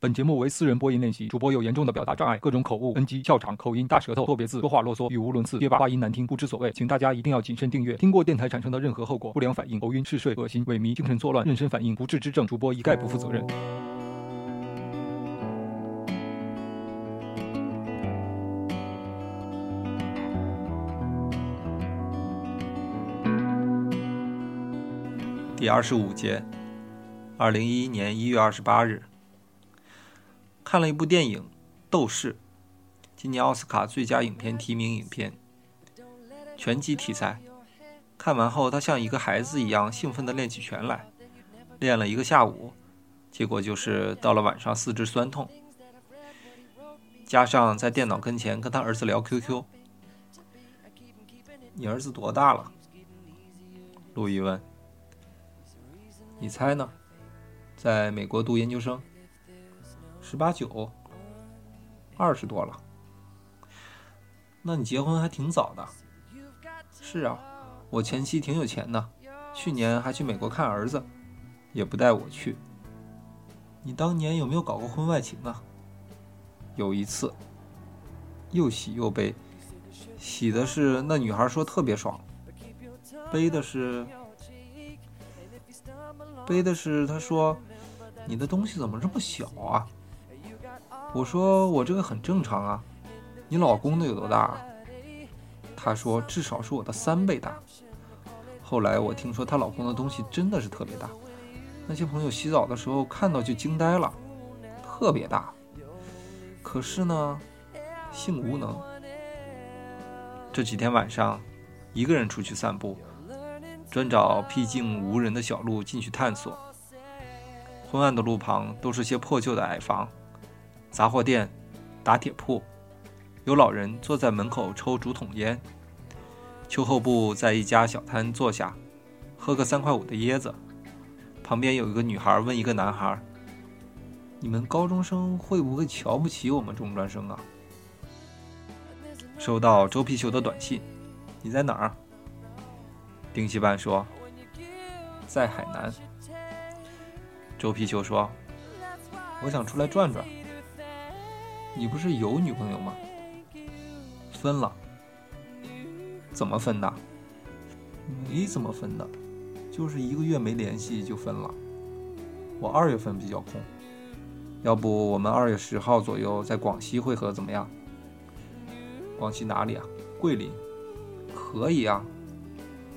本节目为私人播音练习，主播有严重的表达障碍，各种口误、NG、笑场、口音、大舌头、错别字、说话啰嗦、语无伦次、结巴、话音难听，不知所谓，请大家一定要谨慎订阅。听过电台产生的任何后果，不良反应、头晕、嗜睡、恶心、萎靡、精神错乱、妊娠反应、不治之症，主播一概不负责任。第二十五节，二零一一年一月二十八日。看了一部电影《斗士》，今年奥斯卡最佳影片提名影片，拳击题材。看完后，他像一个孩子一样兴奋地练起拳来，练了一个下午，结果就是到了晚上四肢酸痛。加上在电脑跟前跟他儿子聊 QQ。你儿子多大了？路易问。你猜呢？在美国读研究生。十八九，二十多了。那你结婚还挺早的。是啊，我前妻挺有钱的，去年还去美国看儿子，也不带我去。你当年有没有搞过婚外情啊？有一次，又喜又悲。喜的是那女孩说特别爽，悲的是，悲的是她说你的东西怎么这么小啊？我说我这个很正常啊，你老公的有多大？她说至少是我的三倍大。后来我听说她老公的东西真的是特别大，那些朋友洗澡的时候看到就惊呆了，特别大。可是呢，性无能。这几天晚上，一个人出去散步，专找僻静无人的小路进去探索。昏暗的路旁都是些破旧的矮房。杂货店、打铁铺，有老人坐在门口抽竹筒烟。秋后部在一家小摊坐下，喝个三块五的椰子。旁边有一个女孩问一个男孩：“你们高中生会不会瞧不起我们中专生啊？”收到周皮球的短信：“你在哪儿？”丁西半说：“在海南。”周皮球说：“我想出来转转。”你不是有女朋友吗？分了。怎么分的？没怎么分的，就是一个月没联系就分了。我二月份比较空，要不我们二月十号左右在广西会合怎么样？广西哪里啊？桂林。可以啊。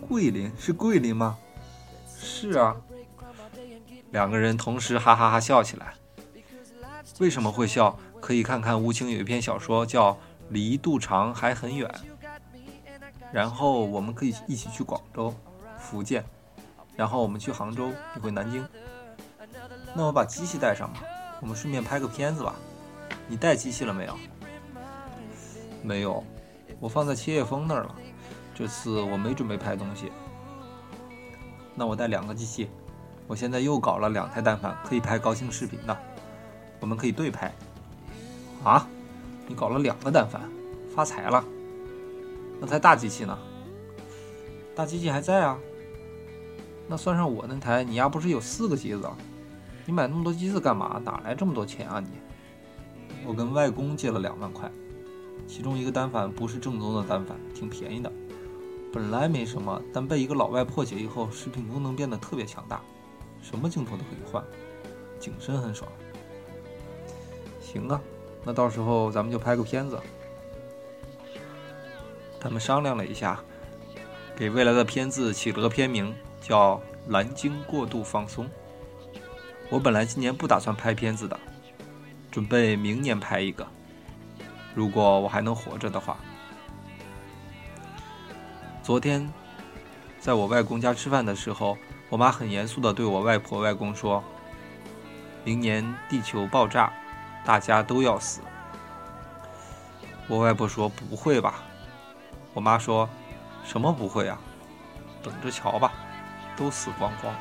桂林是桂林吗？是啊。两个人同时哈哈哈笑起来。为什么会笑？可以看看吴清有一篇小说叫《离杜长还很远》，然后我们可以一起去广州、福建，然后我们去杭州，你回南京。那我把机器带上吧，我们顺便拍个片子吧。你带机器了没有？没有，我放在切叶峰那儿了。这次我没准备拍东西。那我带两个机器，我现在又搞了两台单反，可以拍高清视频的，我们可以对拍。啊，你搞了两个单反，发财了。那台大机器呢？大机器还在啊。那算上我那台，你丫不是有四个机子？你买那么多机子干嘛？哪来这么多钱啊你？我跟外公借了两万块，其中一个单反不是正宗的单反，挺便宜的。本来没什么，但被一个老外破解以后，视频功能变得特别强大，什么镜头都可以换，景深很爽。行啊。那到时候咱们就拍个片子。他们商量了一下，给未来的片子起了个片名，叫《蓝鲸过度放松》。我本来今年不打算拍片子的，准备明年拍一个，如果我还能活着的话。昨天，在我外公家吃饭的时候，我妈很严肃地对我外婆外公说：“明年地球爆炸。”大家都要死。我外婆说：“不会吧？”我妈说：“什么不会啊？等着瞧吧，都死光光。”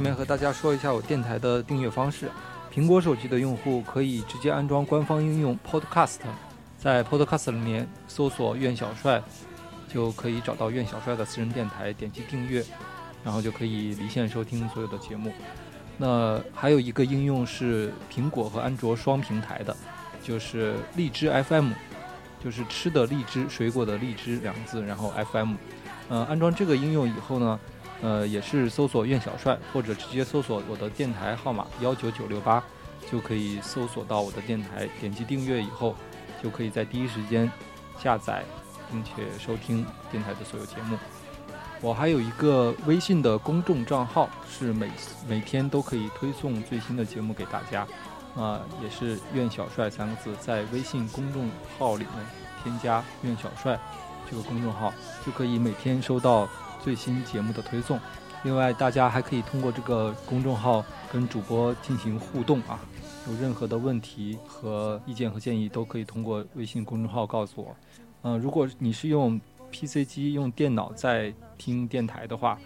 下面和大家说一下我电台的订阅方式。苹果手机的用户可以直接安装官方应用 Podcast，在 Podcast 里面搜索“苑小帅”，就可以找到苑小帅的私人电台，点击订阅，然后就可以离线收听所有的节目。那还有一个应用是苹果和安卓双平台的，就是荔枝 FM，就是吃的荔枝，水果的荔枝两个字，然后 FM。呃，安装这个应用以后呢？呃，也是搜索“苑小帅”或者直接搜索我的电台号码幺九九六八，就可以搜索到我的电台。点击订阅以后，就可以在第一时间下载并且收听电台的所有节目。我还有一个微信的公众账号，是每每天都可以推送最新的节目给大家。啊，也是“苑小帅”三个字，在微信公众号里面添加“苑小帅”这个公众号，就可以每天收到。最新节目的推送，另外大家还可以通过这个公众号跟主播进行互动啊，有任何的问题和意见和建议都可以通过微信公众号告诉我。嗯，如果你是用 PC 机用电脑在听电台的话，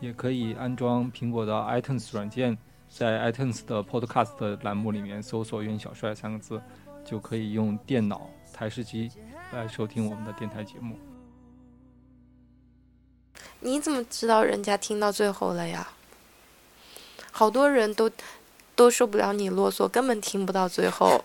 也可以安装苹果的 iTunes 软件，在 iTunes 的 Podcast 栏目里面搜索“袁小帅”三个字，就可以用电脑台式机来收听我们的电台节目。你怎么知道人家听到最后了呀？好多人都都受不了你啰嗦，根本听不到最后。